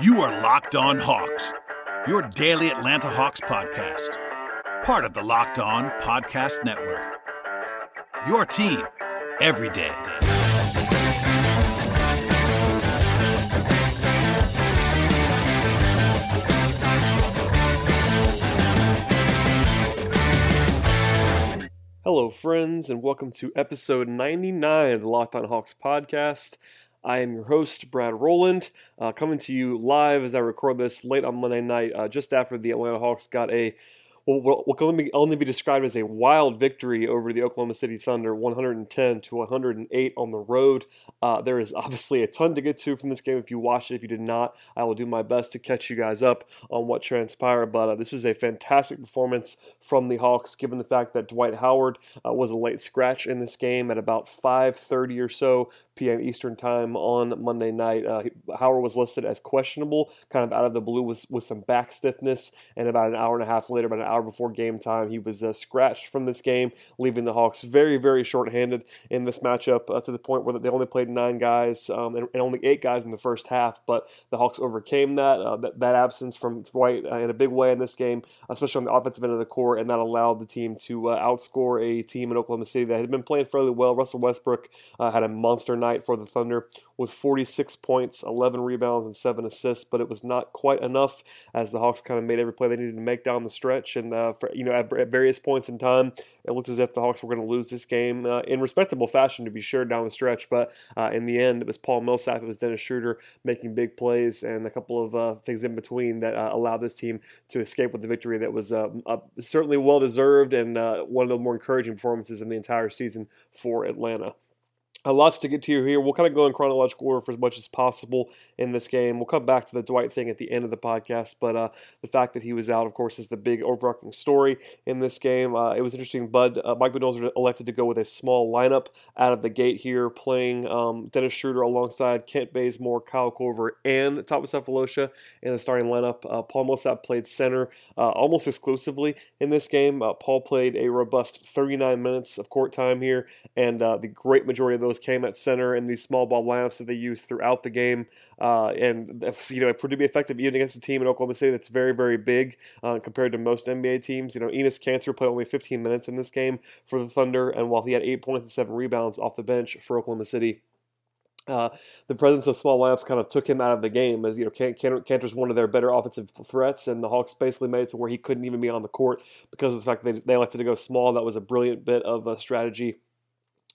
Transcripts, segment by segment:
You are Locked On Hawks, your daily Atlanta Hawks podcast. Part of the Locked On Podcast Network. Your team every day. Hello, friends, and welcome to episode 99 of the Locked On Hawks podcast. I am your host, Brad Rowland, uh, coming to you live as I record this late on Monday night, uh, just after the Atlanta Hawks got a what, can only be, only be described as a wild victory over the Oklahoma City Thunder, 110 to 108 on the road. Uh, there is obviously a ton to get to from this game. If you watched it, if you did not, I will do my best to catch you guys up on what transpired. But uh, this was a fantastic performance from the Hawks, given the fact that Dwight Howard uh, was a late scratch in this game at about 5:30 or so p.m. Eastern Time on Monday night. Uh, Howard was listed as questionable, kind of out of the blue with, with some back stiffness, and about an hour and a half later, about an hour before game time, he was uh, scratched from this game, leaving the Hawks very, very short-handed in this matchup uh, to the point where they only played nine guys um, and, and, only eight guys in the first half. But the Hawks overcame that uh, that, that, absence from Dwight uh, in a big way in this game, especially on the offensive end of the court, and that allowed the team to uh, outscore a team in Oklahoma City that had been playing fairly well. Russell Westbrook had a monster night for the Thunder with 46 points, 11 rebounds, and 7 assists, but it was not quite enough as the Hawks kind of made every play they needed to make down the stretch. And, uh, for, you know, at, at, various points in time, it looked as if the Hawks were going to lose this game uh, in respectable fashion, to be sure, down the stretch. But uh, in the end, it was Paul Millsap, it was Dennis Schroeder making big plays, and a couple of uh, things in between that uh, allowed this team to escape with the victory that was uh, certainly well deserved and one of the more encouraging performances in the entire season for Atlanta. Lots to get to here. We'll kind of go in chronological order for as much as possible in this game. We'll come back to the Dwight thing at the end of the podcast, but uh, the fact that he was out, of course, is the big overarching story in this game. Uh, it was interesting. Bud uh, Mike Budenholzer elected to go with a small lineup out of the gate here, playing um, Dennis Schroeder alongside Kent Bazemore, Kyle Korver, and Thabo Sefolosha in the starting lineup. Uh, Paul Millsap played center uh, almost exclusively in this game. Paul played a robust 39 minutes of court time here, and the great majority of those came at center in these small ball lineups that they used throughout the game. Uh, and you know, it proved to be effective even against a team in Oklahoma City that's very, very big uh, compared to most NBA teams. You know, Enes Kanter played only 15 minutes in this game for the Thunder, and while he had eight points and seven rebounds off the bench for Oklahoma City. Uh, the presence of small lineups kind of took him out of the game as you know Kanter's one of their better offensive threats, and the Hawks basically made it to where he couldn't even be on the court because of the fact that they, they elected to go small. That was a brilliant bit of a strategy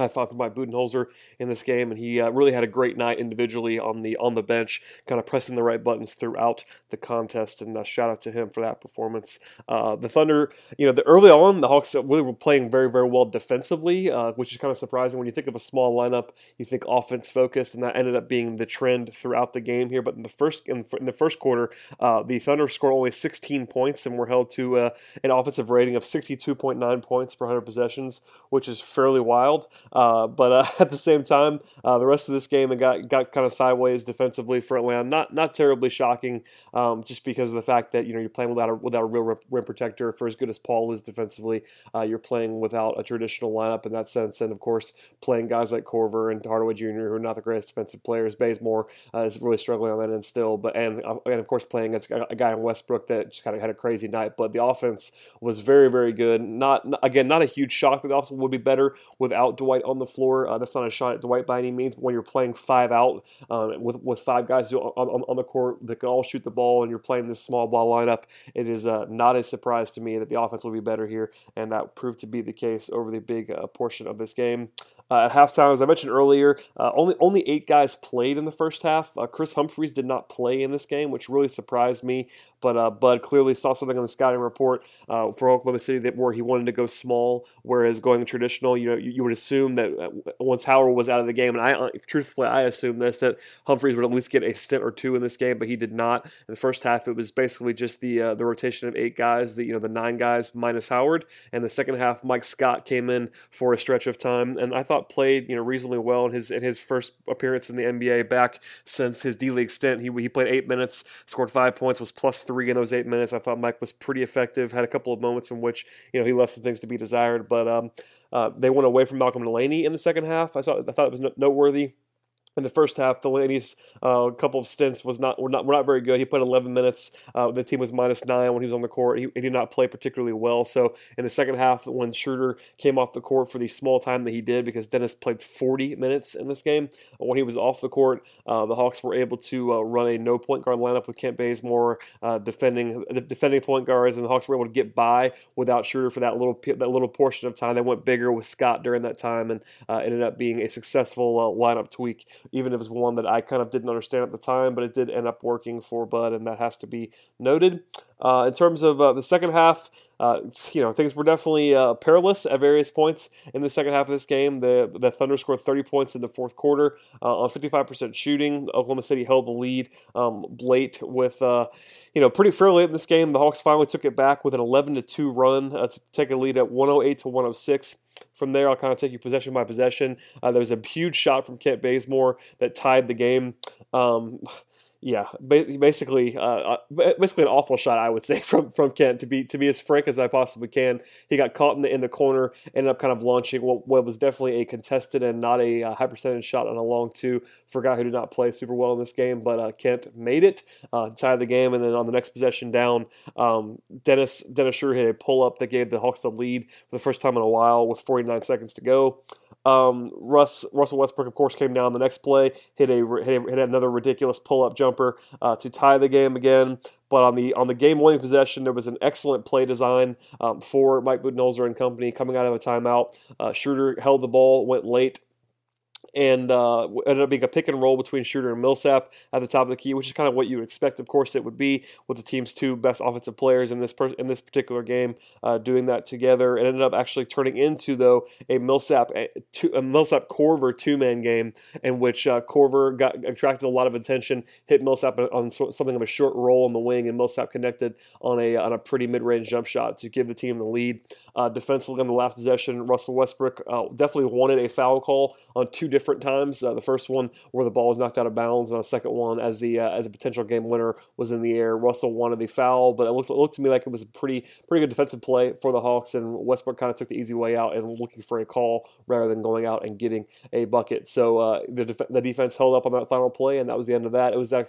I thought for my Budenholzer in this game, and he uh, really had a great night individually on the on the bench, kind of pressing the right buttons throughout the contest. And uh, shout out to him for that performance. Uh, the Thunder, you know, the early on the Hawks really were playing very very well defensively, uh, which is kind of surprising when you think of a small lineup. You think offense focused, and that ended up being the trend throughout the game here. But in the first in, in the first quarter, uh, the Thunder scored only 16 points and were held to uh, an offensive rating of 62.9 points per 100 possessions, which is fairly wild. Uh, but uh, at the same time, uh, the rest of this game it got got kind of sideways defensively for Atlanta. Not not terribly shocking, um, just because of the fact that you know you're playing without a, without a real rim protector. For as good as Paul is defensively, uh, you're playing without a traditional lineup in that sense. And of course, playing guys like Korver and Hardaway Jr., who are not the greatest defensive players. Bazemore uh, is really struggling on that end still. But and and of course playing against a guy in Westbrook that just kind of had a crazy night. But the offense was very very good. Not again not a huge shock that the offense would be better without Dwight Dwight on the floor. Uh, that's not a shot at Dwight by any means. But when you're playing five out um, with with five guys on, on, on, the court that can all shoot the ball, and you're playing this small ball lineup, it is uh, not a surprise to me that the offense will be better here, and that proved to be the case over the big uh, portion of this game. Uh, at halftime, as I mentioned earlier, uh, only only eight guys played in the first half. Uh, Kris Humphries did not play in this game, which really surprised me. But uh, Bud clearly saw something on the scouting report uh, for Oklahoma City that where he wanted to go small, whereas going traditional, you know, you, you would assume that uh, once Howard was out of the game, and I truthfully I assumed this that Humphries would at least get a stint or two in this game, but he did not. In the first half, it was basically just the the rotation of eight guys, the you know the nine guys minus Howard, and the second half, Mike Scott came in for a stretch of time, and I thought played you know reasonably well in his in his first appearance in the NBA back since his D League stint. He he played eight minutes, scored five points, was plus three in those eight minutes. I thought Mike was pretty effective. Had a couple of moments in which you know he left some things to be desired, but um, uh, they went away from Malcolm Delaney in the second half. I thought I thought it was noteworthy in the first half, Delaney's uh, couple of stints was not were not were not very good. He played 11 minutes. Uh, the team was minus nine when he was on the court. He, he, did not play particularly well. So in the second half, when Schroeder came off the court for the small time that he did, because Dennis played 40 minutes in this game, when he was off the court, uh, the Hawks were able to uh, run a no point guard lineup with Kent Bazemore uh, defending defending point guards, and the Hawks were able to get by without Schroeder for that little that little portion of time. They went bigger with Scott during that time, and uh, ended up being a successful lineup tweak even if it's one that I kind of didn't understand at the time, but it did end up working for Bud, and that has to be noted. Uh, in terms of uh, the second half, uh, you know things were definitely uh, perilous at various points in the second half of this game. The the Thunder scored 30 points in the fourth quarter uh, on 55% shooting. Oklahoma City held the lead um, late with uh, you know pretty fairly in this game. The Hawks finally took it back with an 11 to two run to take a lead at 108 to 106. From there, I'll kind of take you possession by possession. Uh, there was a huge shot from Kent Bazemore that tied the game. Um, yeah, basically, uh, uh basically an awful shot, I would say, from from Kent. To be to be as frank as I possibly can, he got caught in the in the corner, ended up kind of launching what, what was definitely a contested and not a uh, high percentage shot on a long two for a guy who did not play super well in this game. But uh, Kent made it, uh, tied the game, and then on the next possession down, um, Dennis Dennis Schroeder hit a pull up that gave the Hawks the lead for the first time in a while with 49 seconds to go. Um, Russ Russell Westbrook, of course, came down the next play, hit a hit, hit another ridiculous pull up jumper uh, to tie the game again. But on the on the game winning possession, there was an excellent play design um, for Mike Budenholzer and company coming out of a timeout. Uh, Schroeder held the ball, went late, and uh, ended up being a pick and roll between Schroeder and Millsap at the top of the key, which is kind of what you expect. Of course, it would be with the team's two best offensive players in this per- in this particular game uh, doing that together. It ended up actually turning into though a Millsap a, two, a Millsap Korver two man game in which uh, Korver got attracted a lot of attention, hit Millsap on something of a short roll on the wing, and Millsap connected on a on a pretty mid range jump shot to give the team the lead. Uh, defensively on the last possession, Russell Westbrook uh, definitely wanted a foul call on two different times. Uh, the first one where the ball was knocked out of bounds, and the second one as the uh, as a potential game winner was in the air. Russell wanted the foul, but it looked, it looked to me like it was a pretty pretty good defensive play for the Hawks, and Westbrook kind of took the easy way out and looking for a call rather than going out and getting a bucket. So uh, the def- the defense held up on that final play, and that was the end of that. It was uh,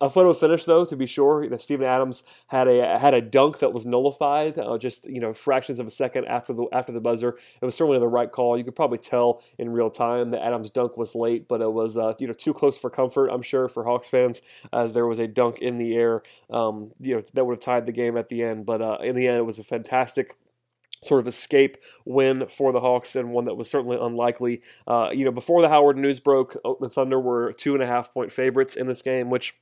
a photo finish though, to be sure. You know, Steven Adams had a had a dunk that was nullified, just you know fractions of a second after the after the buzzer. It was certainly the right call. You could probably tell in real time that Adams' dunk was late, but it was uh, you know too close for comfort. I'm sure for Hawks fans, as there was a dunk in the air, um, you know that would have tied the game at the end. But uh, in the end, it was a fantastic sort of escape win for the Hawks and one that was certainly unlikely. Uh, you know, before the Howard news broke, oh, the Thunder were two and a half point favorites in this game, which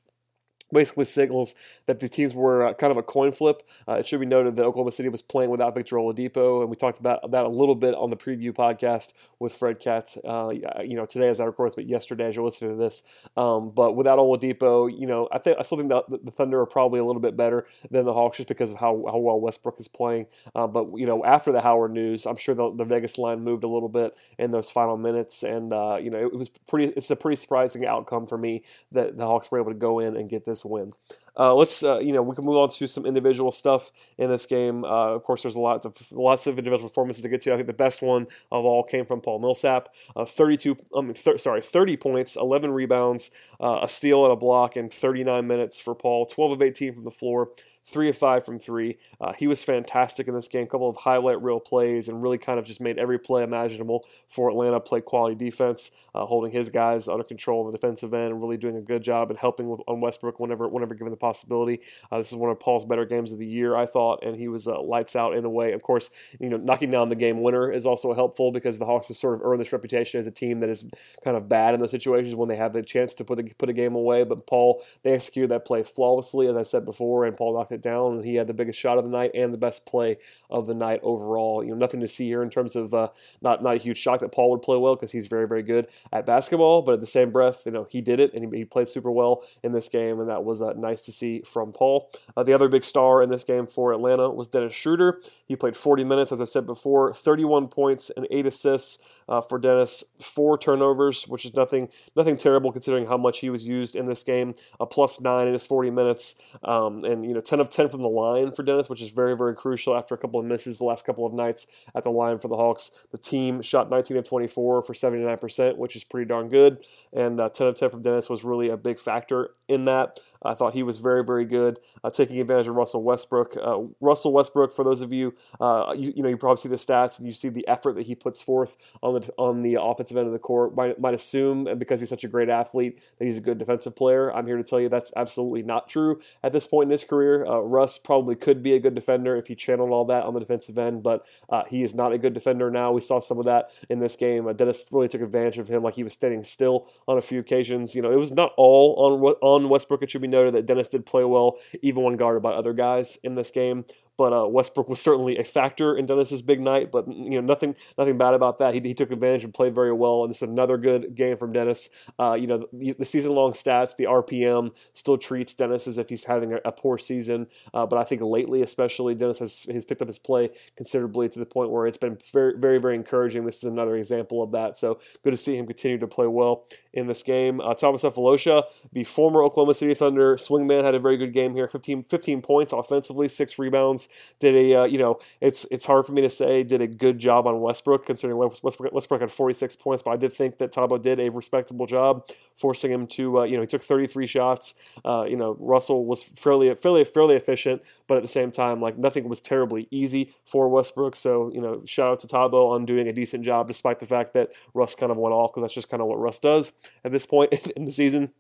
basically signals that the teams were uh, kind of a coin flip. Uh, it should be noted that Oklahoma City was playing without Victor Oladipo, and we talked about that a little bit on the preview podcast with Fred Katz. Uh, you know, today as I record but yesterday as you're listening to this. Um, but without Oladipo, you know, I think I still think that the Thunder are probably a little bit better than the Hawks just because of how, how well Westbrook is playing. Uh, but you know, after the Howard news, I'm sure the, the, Vegas line moved a little bit in those final minutes, and uh, you know, it was pretty. It's a pretty surprising outcome for me that the Hawks were able to go in and get this win. Uh, let's uh, you know we can move on to some individual stuff in this game. Uh, of course, there's lots of lots of individual performances to get to. I think the best one of all came from Paul Millsap. Uh, 32, um, th- sorry, 30 points, 11 rebounds, uh, a steal and a block in 39 minutes for Paul. 12 of 18 from the floor. three of five from three. Uh, he was fantastic in this game. A couple of highlight reel plays and really kind of just made every play imaginable for Atlanta. Play quality defense, uh, holding his guys under control on the defensive end, and really doing a good job and helping with, on Westbrook whenever whenever given the possibility. Uh, this is one of Paul's better games of the year, I thought, and he was uh, lights out in a way. Of course, you know, knocking down the game winner is also helpful because the Hawks have sort of earned this reputation as a team that is kind of bad in those situations when they have the chance to put a, put a game away. But Paul, they executed that play flawlessly, as I said before, and Paul knocked it down, and he had the biggest shot of the night and the best play of the night overall. You know, nothing to see here in terms of uh, not not a huge shock that Paul would play well because he's very very good at basketball. But at the same breath, you know, he did it and he, he played super well in this game, and that was uh, nice to see from Paul. Uh, the other big star in this game for Atlanta was Dennis Schroeder. He played 40 minutes, as I said before, 31 points and eight assists uh, for Dennis. Four turnovers, which is nothing nothing terrible considering how much he was used in this game. A plus nine in his 40 minutes, um, and you know 10 of 10 from the line for Dennis, which is very very crucial after a couple of misses the last couple of nights at the line for the Hawks. The team shot 19 of 24 for 79 percent, which is pretty darn good, and uh, 10 of 10 from Dennis was really a big factor in that. I thought he was very, very good, uh, taking advantage of Russell Westbrook. Uh, Russell Westbrook, for those of you, uh, you, you, know, you probably see the stats and you see the effort that he puts forth on the on the offensive end of the court. Might, might assume, and because he's such a great athlete, that he's a good defensive player. I'm here to tell you that's absolutely not true at this point in his career. Uh, Russ probably could be a good defender if he channeled all that on the defensive end, but uh, he is not a good defender now. We saw some of that in this game. Uh, Dennis really took advantage of him, like he was standing still on a few occasions. You know, it was not all on on Westbrook. It should be noted that Dennis did play well, even when guarded by other guys in this game. But uh, Westbrook was certainly a factor in Dennis's big night. But you know, nothing nothing bad about that. He, he took advantage and played very well. And this is another good game from Dennis. Uh, you know, the, the season long stats, the RPM still treats Dennis as if he's having a, a poor season. Uh, but I think lately, especially, Dennis has has picked up his play considerably to the point where it's been very very very encouraging. This is another example of that. So good to see him continue to play well in this game. Uh, Thabo Sefolosha, the former Oklahoma City Thunder swingman, had a very good game here. 15, 15 points offensively, six rebounds did a uh, you know it's it's hard for me to say did a good job on Westbrook considering Westbrook, Westbrook had 46 points, but I did think that Thabo did a respectable job forcing him to uh, you know he took 33 shots. Uh, you know Russell was fairly fairly fairly efficient, but at the same time like nothing was terribly easy for Westbrook. So you know shout out to Thabo on doing a decent job despite the fact that Russ kind of went off because that's just kind of what Russ does at this point in the season.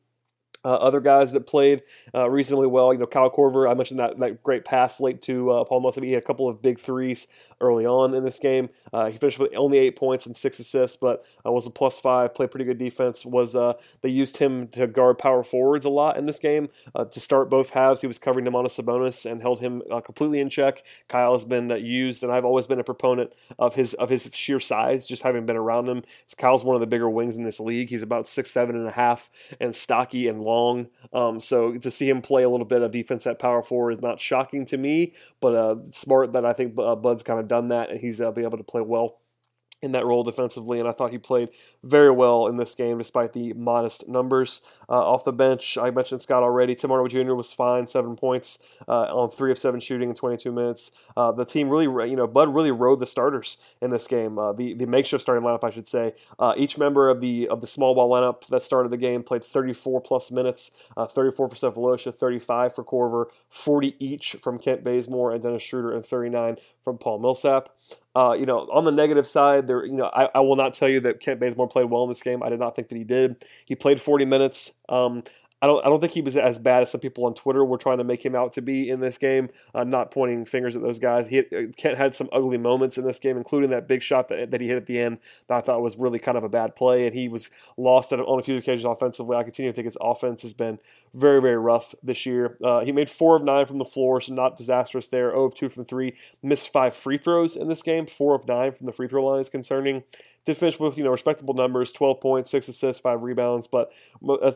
Uh, other guys that played uh, reasonably well, you know, Kyle Korver, I mentioned that, that great pass late to uh, Paul Millsap. He had a couple of big threes early on in this game. Uh, he finished with only eight points and six assists, but uh, was a plus five, played pretty good defense. Was uh, They used him to guard power forwards a lot in this game. to start both halves, he was covering Domantas Sabonis and held him completely in check. Kyle has been used, and I've always been a proponent of his of his sheer size, just having been around him. Kyle's one of the bigger wings in this league. He's about six, seven and a half, and stocky and long long. Um, so to see him play a little bit of defense at power forward is not shocking to me, but uh, smart that I think uh, Bud's kind of done that and he's uh, been able to play well in that role defensively, and I thought he played very well in this game despite the modest numbers. Uh, off the bench, I mentioned Scott already. Tim Hardaway Jr. was fine, seven points uh, on three of seven shooting in 22 minutes. Uh, the team really, you know, Bud really rode the starters in this game. Uh, the the makeshift starting lineup, I should say. Each member of the of the small ball lineup that started the game played 34 plus minutes. Uh, 34 for Sefolosha, 35 for Korver, 40 each from Kent Bazemore and Dennis Schroeder, and 39 from Paul Millsap. Uh, you know, on the negative side, there, you know, I, I, will not tell you that Kent Bazemore played well in this game. I did not think that he did. He played 40 minutes. Um, I don't I don't think he was as bad as some people on Twitter were trying to make him out to be in this game. I'm not pointing fingers at those guys. He had, uh, Kent had some ugly moments in this game, including that big shot that, that he hit at the end that I thought was really kind of a bad play, and he was lost on a few occasions offensively. I continue to think his offense has been very very rough this year. Uh, he made four of nine from the floor, so not disastrous there. 0 of two from three. Missed five free throws in this game. Four of nine from the free throw line is concerning did finish with you know respectable numbers 12 points 6 assists 5 rebounds but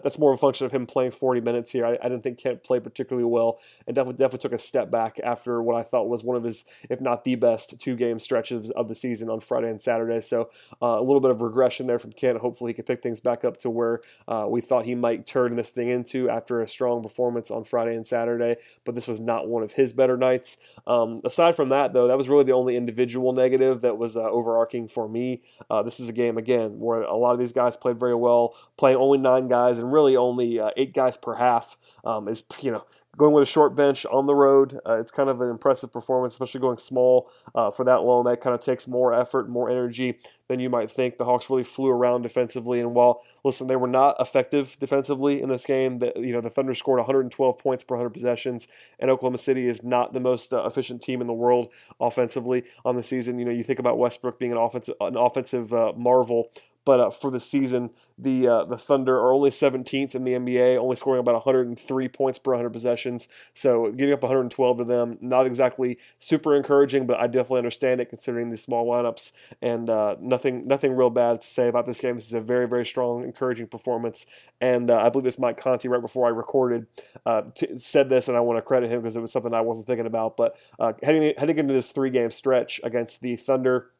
that's more of a function of him playing 40 minutes here. I, I didn't think kent played particularly well and definitely, definitely took a step back after what i thought was one of his if not the best two game stretches of the season on friday and saturday. So uh, a little bit of regression there from kent. Hopefully he can pick things back up to where uh, we thought he might turn this thing into after a strong performance on friday and saturday but this was not one of his better nights. Um, aside from that though that was really the only individual negative that was uh, overarching for me. Uh, uh, this is a game again where a lot of these guys played very well, playing only nine guys and really only uh, eight guys per half um, is you know going with a short bench on the road, uh, it's kind of an impressive performance, especially going small uh, for that long. That kind of takes more effort, more energy than you might think. The Hawks really flew around defensively, and while listen, they were not effective defensively in this game. The, you know, the Thunder scored 112 points per 100 possessions, and Oklahoma City is not the most uh, efficient team in the world offensively on the season. You know, you think about Westbrook being an offensive an offensive uh, marvel, but uh, for the season, the uh, the Thunder are only 17th in the NBA, only scoring about 103 points per 100 possessions. So giving up 112 to them, not exactly super encouraging, but I definitely understand it considering these small lineups. And uh, nothing nothing real bad to say about this game. This is a very very strong, encouraging performance. And uh, I believe this Mike Conti right before I recorded uh, t- said this, and I want to credit him because it was something I wasn't thinking about. But uh, heading heading into this three game stretch against the Thunder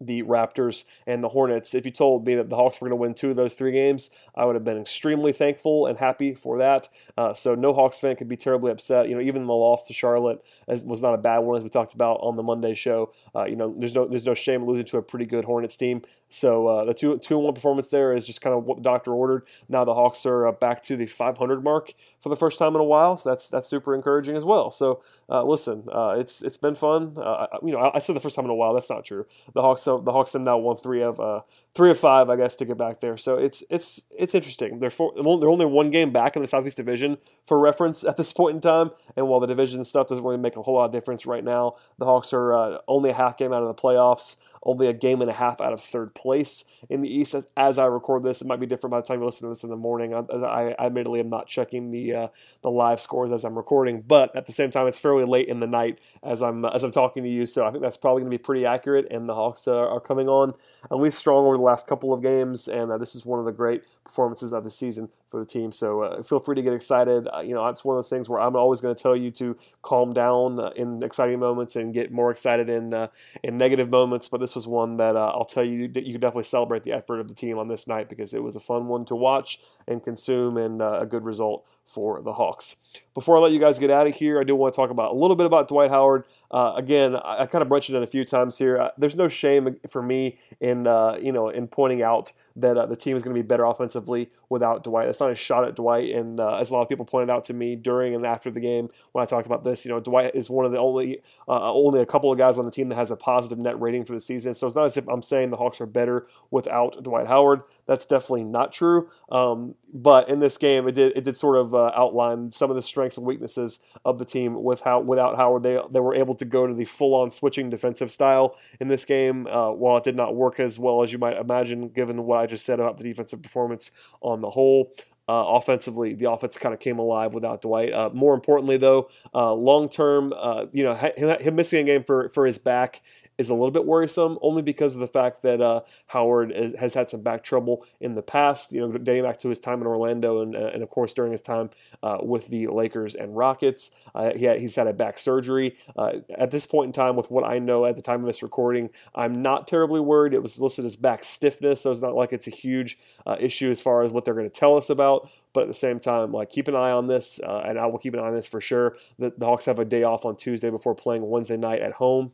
the Raptors and the Hornets. If you told me that the Hawks were going to win two of those three games, I would have been extremely thankful and happy for that. Uh, so no Hawks fan could be terribly upset. You know, even the loss to Charlotte was not a bad one, as we talked about on the Monday show. Uh, you know, there's no there's no shame losing to a pretty good Hornets team. So uh, the two two and one performance there is just kind of what the doctor ordered. Now the Hawks are uh, back to the 500 mark for the first time in a while, so that's that's super encouraging as well. So uh, listen, uh, it's it's been fun. you know, I, I, said the first time in a while. That's not true. The Hawks so the Hawks have now won three of uh, three of five, I guess, to get back there. So it's it's it's interesting. They're four, they're only one game back in the Southeast Division for reference at this point in time. And while the division stuff doesn't really make a whole lot of difference right now, the Hawks are uh, only a half game out of the playoffs only a game and a half out of third place in the East. As, as I record this, it might be different by the time you listen to this in the morning. I, I, I admittedly am not checking the uh, the live scores as I'm recording, but at the same time, it's fairly late in the night as I'm as I'm talking to you. So I think that's probably going to be pretty accurate. And the Hawks uh, are coming on at least strong over the last couple of games, and uh, this is one of the great performances of the season for the team. So uh, feel free to get excited. Uh, you know, it's one of those things where I'm always going to tell you to calm down uh, in exciting moments and get more excited in uh, in negative moments. But this was one that uh, I'll tell you that you can definitely celebrate the effort of the team on this night because it was a fun one to watch and consume and uh, a good result for the Hawks. Before I let you guys get out of here, I do want to talk about a little bit about Dwight Howard. Uh, again, I, I, kind of mentioned it in a few times here. Uh, there's no shame for me in uh, you know in pointing out that uh, the team is going to be better offensively without Dwight. That's not a shot at Dwight, and uh, as a lot of people pointed out to me during and after the game when I talked about this, you know, Dwight is one of the only uh, only a couple of guys on the team that has a positive net rating for the season. So it's not as if I'm saying the Hawks are better without Dwight Howard. That's definitely not true. Um, but in this game, it did it did sort of outline some of the strengths and weaknesses of the team with how without Howard. They they were able to go to the full on switching defensive style in this game. Uh, while it did not work as well as you might imagine, given what I just said about the defensive performance on the whole. Uh, offensively, the offense kind of came alive without Dwight. Uh, more importantly, though, uh, long term, uh, you know, him, him, missing a game for for his back is a little bit worrisome, only because of the fact that uh, Howard is, has had some back trouble in the past. You know, dating back to his time in Orlando, and, uh, and of course during his time uh, with the Lakers and Rockets, uh, he had, he's had a back surgery. Uh, at this point in time, with what I know at the time of this recording, I'm not terribly worried. It was listed as back stiffness, so it's not like it's a huge uh, issue as far as what they're going to tell us about. But at the same time, like keep an eye on this, and I will keep an eye on this for sure. The, the Hawks have a day off on Tuesday before playing Wednesday night at home.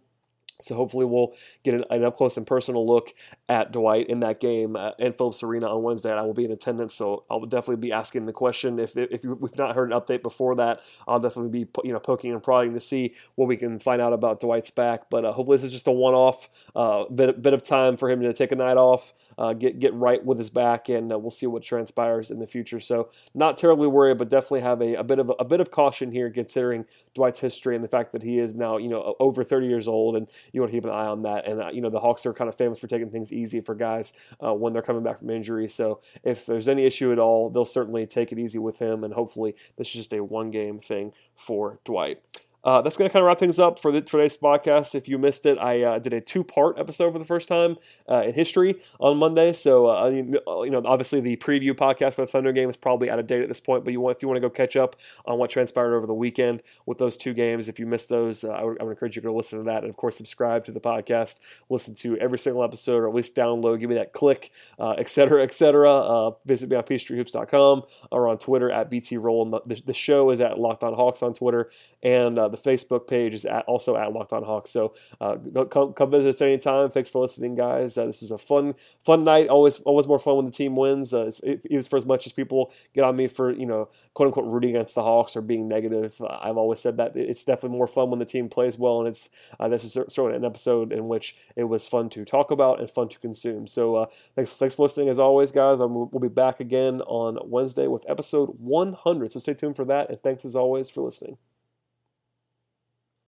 So hopefully we'll get an, an, up close and personal look at Dwight in that game uh, and Phillips Arena on Wednesday. I will be in attendance, so I'll definitely be asking the question. If if we've not heard an update before that, I'll definitely be you know poking and prodding to see what we can find out about Dwight's back. But uh, hopefully this is just a one-off uh, bit bit of time for him to take a night off uh, get get right with his back, and uh, we'll see what transpires in the future. So not terribly worried, but definitely have a, a bit of a, a, bit of caution here, considering Dwight's history and the fact that he is now you know over 30 years old, and you want to keep an eye on that. And uh, you know the Hawks are kind of famous for taking things easy for guys uh, when they're coming back from injury. So if there's any issue at all, they'll certainly take it easy with him, and hopefully this is just a one game thing for Dwight. Uh, that's going to kind of wrap things up for, the, today's podcast. If you missed it, I uh, did a two part episode for the first time uh, in history on Monday. So, uh, you know, obviously the preview podcast for the Thunder game is probably out of date at this point, but you want, if you want to go catch up on what transpired over the weekend with those two games, if you missed those, uh, I would, I, would, encourage you to listen to that. And of course, subscribe to the podcast, listen to every single episode, or at least download, give me that click, etc., uh, etc. Et visit me on peachtreehoops.com or on Twitter at BT Roll. The, the, show is at Locked On Hawks on Twitter, and the Facebook page is at, also at Locked On Hawks. So uh, come, come visit us anytime. Thanks for listening, guys. Uh, this is a fun fun night. Always always more fun when the team wins. Uh, it, it's for as much as people get on me for you know quote unquote rooting against the Hawks or being negative. I've always said that it's definitely more fun when the team plays well, and it's uh, this is certainly an episode in which it was fun to talk about and fun to consume. So uh, thanks thanks for listening as always, guys. I'm, we'll be back again on Wednesday with episode 100. So stay tuned for that, and thanks as always for listening.